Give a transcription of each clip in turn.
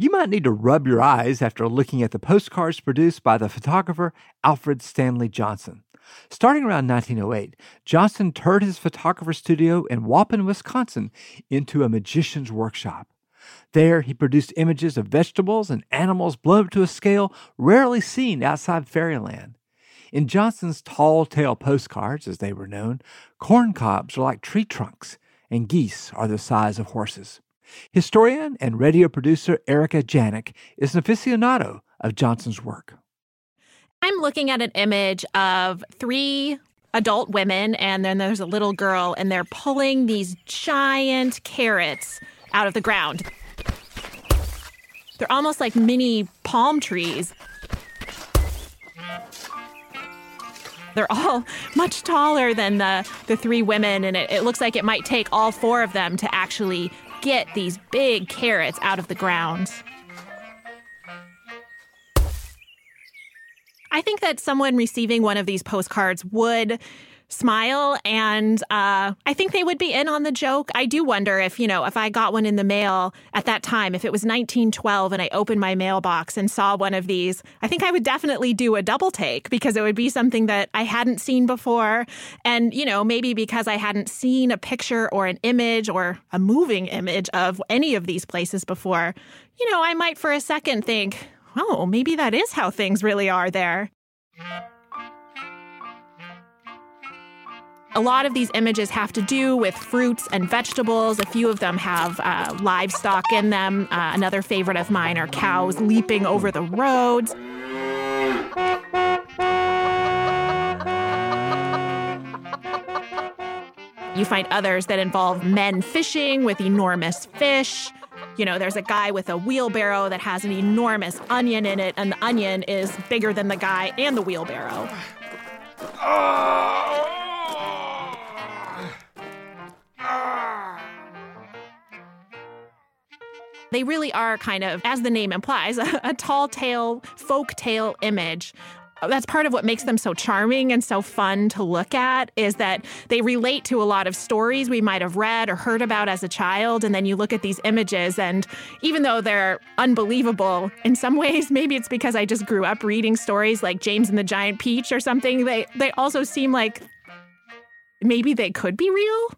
You might need to rub your eyes after looking at the postcards produced by the photographer Alfred Stanley Johnson. Starting around 1908, Johnson turned his photographer studio in Waupun, Wisconsin, into a magician's workshop. There, he produced images of vegetables and animals blown to a scale rarely seen outside fairyland. In Johnson's tall tale postcards, as they were known, corn cobs are like tree trunks, and geese are the size of horses. Historian and radio producer Erika Janik is an aficionado of Johnson's work. I'm looking at an image of three adult women, and then there's a little girl, and they're pulling these giant carrots out of the ground. They're almost like mini palm trees. They're all much taller than the, the three women, and it, it looks like it might take all four of them to actually get these big carrots out of the ground. I think that someone receiving one of these postcards would smile and uh, i think they would be in on the joke. I do wonder if you know if i got one in the mail at that time if it was 1912 and i opened my mailbox and saw one of these i think i would definitely do a double take because it would be something that i hadn't seen before. And you know maybe because i hadn't seen a picture or an image or a moving image of any of these places before you know i might for a second think oh maybe that is how things really are there A lot of these images have to do with fruits and vegetables. A few of them have uh, livestock in them. Uh, another favorite of mine are cows leaping over the roads. You find others that involve men fishing with enormous fish. You know, there's a guy with a wheelbarrow that has an enormous onion in it, and the onion is bigger than the guy and the wheelbarrow. They really are kind of, as the name implies, a, a tall tale, folk tale image. That's part of what makes them so charming and so fun to look at is that they relate to a lot of stories we might have read or heard about as a child and then you look at these images and even though they're unbelievable in some ways maybe it's because I just grew up reading stories like James and the Giant Peach or something they they also seem like maybe they could be real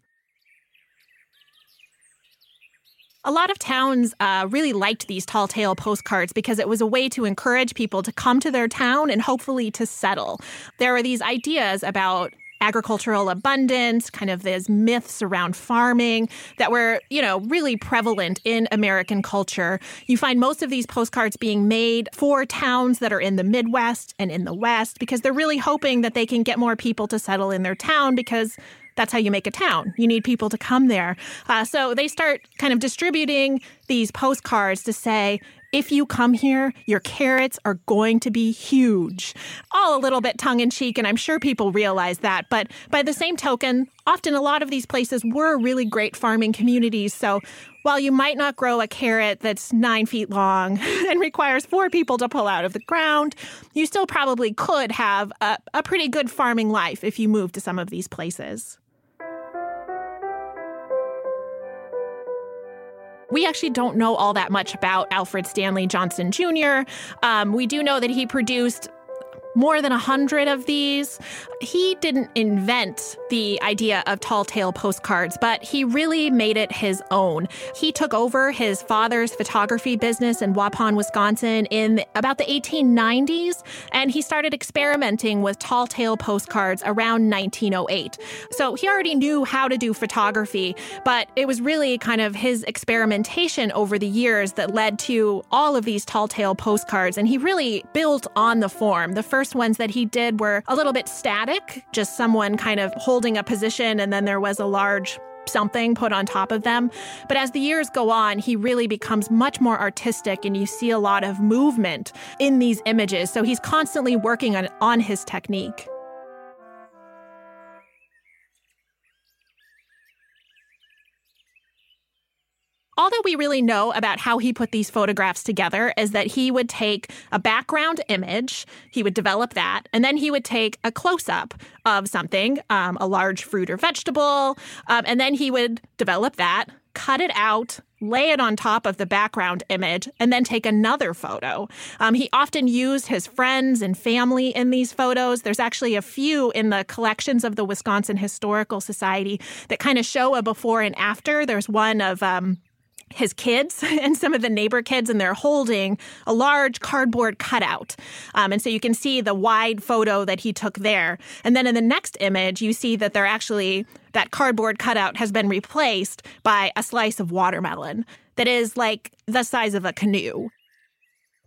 A lot of towns uh, really liked these tall tale postcards because it was a way to encourage people to come to their town and hopefully to settle. There were these ideas about agricultural abundance, kind of these myths around farming that were, you know, really prevalent in American culture. You find most of these postcards being made for towns that are in the Midwest and in the West because they're really hoping that they can get more people to settle in their town because that's how you make a town. You need people to come there. Uh, so they start kind of distributing these postcards to say, if you come here, your carrots are going to be huge. All a little bit tongue in cheek, and I'm sure people realize that. But by the same token, often a lot of these places were really great farming communities. So while you might not grow a carrot that's nine feet long and requires four people to pull out of the ground, you still probably could have a, a pretty good farming life if you move to some of these places. We actually don't know all that much about Alfred Stanley Johnson Jr. Um, we do know that he produced more than a hundred of these. He didn't invent the idea of tall tale postcards, but he really made it his own. He took over his father's photography business in Waupun, Wisconsin in about the 1890s, and he started experimenting with tall tale postcards around 1908. So he already knew how to do photography, but it was really kind of his experimentation over the years that led to all of these tall tale postcards, and he really built on the form. The first first ones that he did were a little bit static, just someone kind of holding a position, and then there was a large something put on top of them. But as the years go on, he really becomes much more artistic and you see a lot of movement in these images. So he's constantly working on, on his technique. All that we really know about how he put these photographs together is that he would take a background image, he would develop that, and then he would take a close up of something, um, a large fruit or vegetable, um, and then he would develop that cut it out, lay it on top of the background image, and then take another photo. Um, he often used his friends and family in these photos. There's actually a few in the collections of the Wisconsin Historical Society that kind of show a before and after. There's one of um, his kids and some of the neighbor kids, and they're holding a large cardboard cutout. Um, and so you can see the wide photo that he took there. And then in the next image, you see that they're actually, that cardboard cutout has been replaced by a slice of watermelon that is like the size of a canoe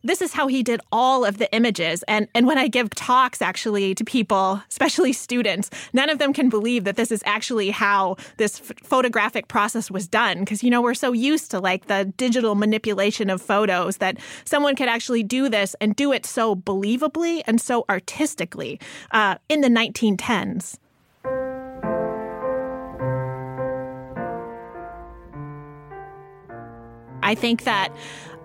this is how he did all of the images. And, and when I give talks actually to people, especially students, none of them can believe that this is actually how this f- photographic process was done. Because, you know, we're so used to like the digital manipulation of photos that someone could actually do this and do it so believably and so artistically uh, in the 1910s. I think that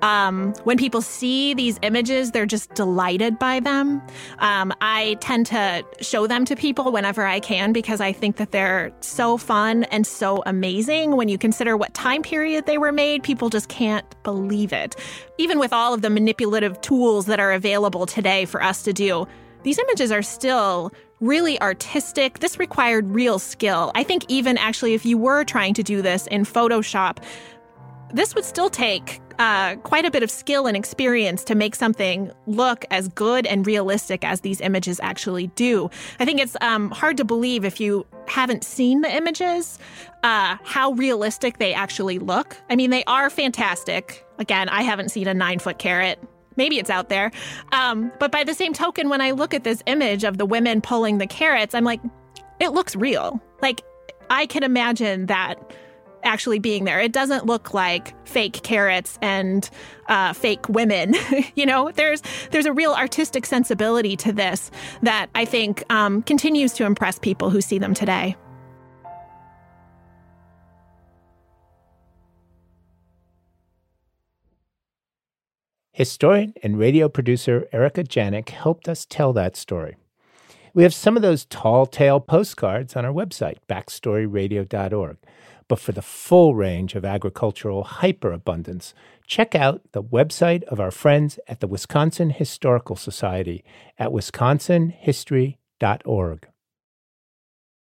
um, when people see these images, they're just delighted by them. Um, I tend to show them to people whenever I can because I think that they're so fun and so amazing. When you consider what time period they were made, people just can't believe it. Even with all of the manipulative tools that are available today for us to do, these images are still really artistic. This required real skill. I think, even actually, if you were trying to do this in Photoshop, this would still take uh, quite a bit of skill and experience to make something look as good and realistic as these images actually do. I think it's um, hard to believe if you haven't seen the images uh, how realistic they actually look. I mean, they are fantastic. Again, I haven't seen a nine foot carrot. Maybe it's out there. Um, but by the same token, when I look at this image of the women pulling the carrots, I'm like, it looks real. Like, I can imagine that actually being there. It doesn't look like fake carrots and uh, fake women. you know, there's there's a real artistic sensibility to this that I think um, continues to impress people who see them today. Historian and radio producer Erika Janik helped us tell that story. We have some of those tall tale postcards on our website, backstoryradio.org. But for the full range of agricultural hyperabundance, check out the website of our friends at the Wisconsin Historical Society at wisconsinhistory.org.